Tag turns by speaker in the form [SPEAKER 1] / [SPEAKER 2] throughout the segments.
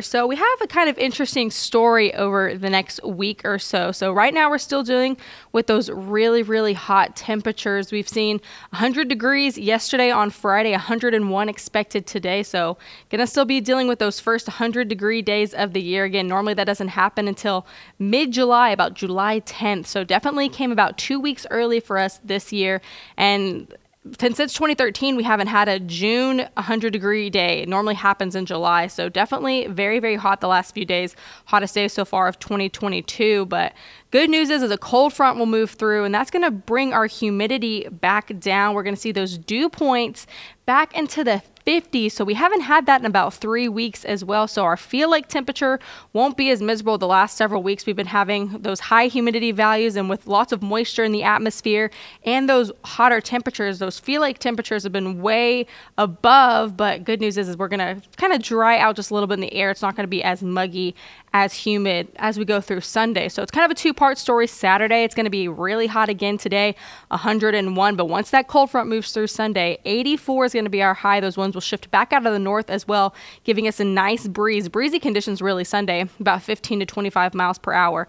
[SPEAKER 1] So, we have a kind of interesting story over the next week or so. So, right now, we're still dealing with those really, really hot temperatures. We've seen 100 degrees yesterday on Friday, 101 expected today. So, gonna still be dealing with those first 100 degree days of the year. Again, normally that doesn't happen until mid July, about July 10th. So, definitely came about two weeks early for us this year. And since 2013 we haven't had a june 100 degree day. It normally happens in july so definitely very very hot the last few days. Hottest day so far of 2022 but good news is, is a cold front will move through and that's going to bring our humidity back down. We're going to see those dew points back into the 50. So we haven't had that in about three weeks as well. So our feel like temperature won't be as miserable the last several weeks. We've been having those high humidity values and with lots of moisture in the atmosphere and those hotter temperatures, those feel like temperatures have been way above. But good news is, is we're going to kind of dry out just a little bit in the air. It's not going to be as muggy as humid as we go through Sunday. So it's kind of a two part story. Saturday, it's going to be really hot again today, 101. But once that cold front moves through Sunday, 84 is going to be our high. Those ones will shift back out of the north as well, giving us a nice breeze. Breezy conditions really Sunday, about 15 to 25 miles per hour.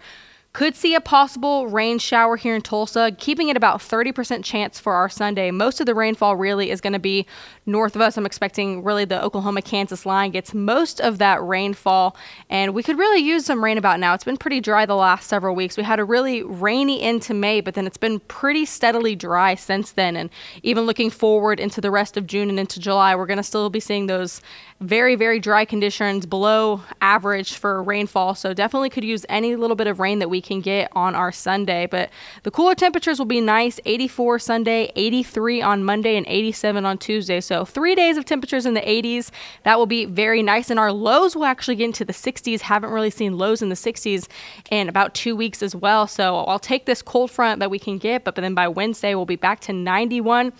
[SPEAKER 1] Could see a possible rain shower here in Tulsa, keeping it about 30% chance for our Sunday. Most of the rainfall really is going to be north of us. I'm expecting really the Oklahoma Kansas line gets most of that rainfall, and we could really use some rain about now. It's been pretty dry the last several weeks. We had a really rainy into May, but then it's been pretty steadily dry since then. And even looking forward into the rest of June and into July, we're going to still be seeing those very, very dry conditions below average for rainfall. So definitely could use any little bit of rain that can get on our Sunday. But the cooler temperatures will be nice 84 Sunday, 83 on Monday, and 87 on Tuesday. So three days of temperatures in the 80s. That will be very nice. And our lows will actually get into the 60s. Haven't really seen lows in the 60s in about two weeks as well. So I'll take this cold front that we can get, but then by Wednesday, we'll be back to 91.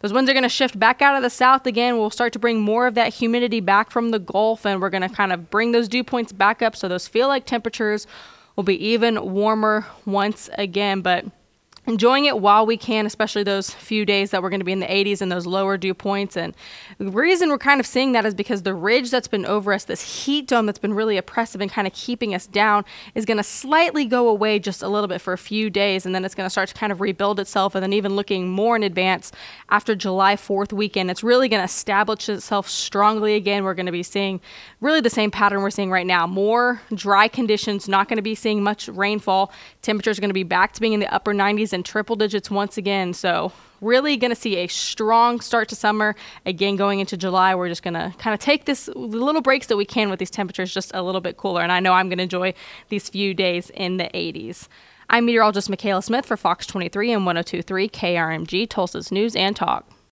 [SPEAKER 1] Those winds are going to shift back out of the south again. We'll start to bring more of that humidity back from the Gulf, and we're going to kind of bring those dew points back up. So those feel like temperatures will be even warmer once again. But enjoying it while we can, especially those few days that we're going to be in the 80s and those lower dew points. And the reason we're kind of seeing that is because the ridge that's been over us, this heat dome that's been really oppressive and kind of keeping us down, is going to slightly go away just a little bit for a few days. And then it's going to start to kind of rebuild itself. And then, even looking more in advance after July 4th weekend, it's really going to establish itself strongly again. We're going to be seeing really the same pattern we're seeing right now more dry conditions, not going to be seeing much rainfall. Temperatures are going to be back to being in the upper 90s in triple digits once again. So, really going to see a strong start to summer. Again, going into July, we're just going to kind of take this little breaks that we can with these temperatures just a little bit cooler. And I know I'm going to enjoy these few days in the 80s. I'm meteorologist Mikayla Smith for Fox 23 and 1023 KRMG, Tulsa's News and Talk.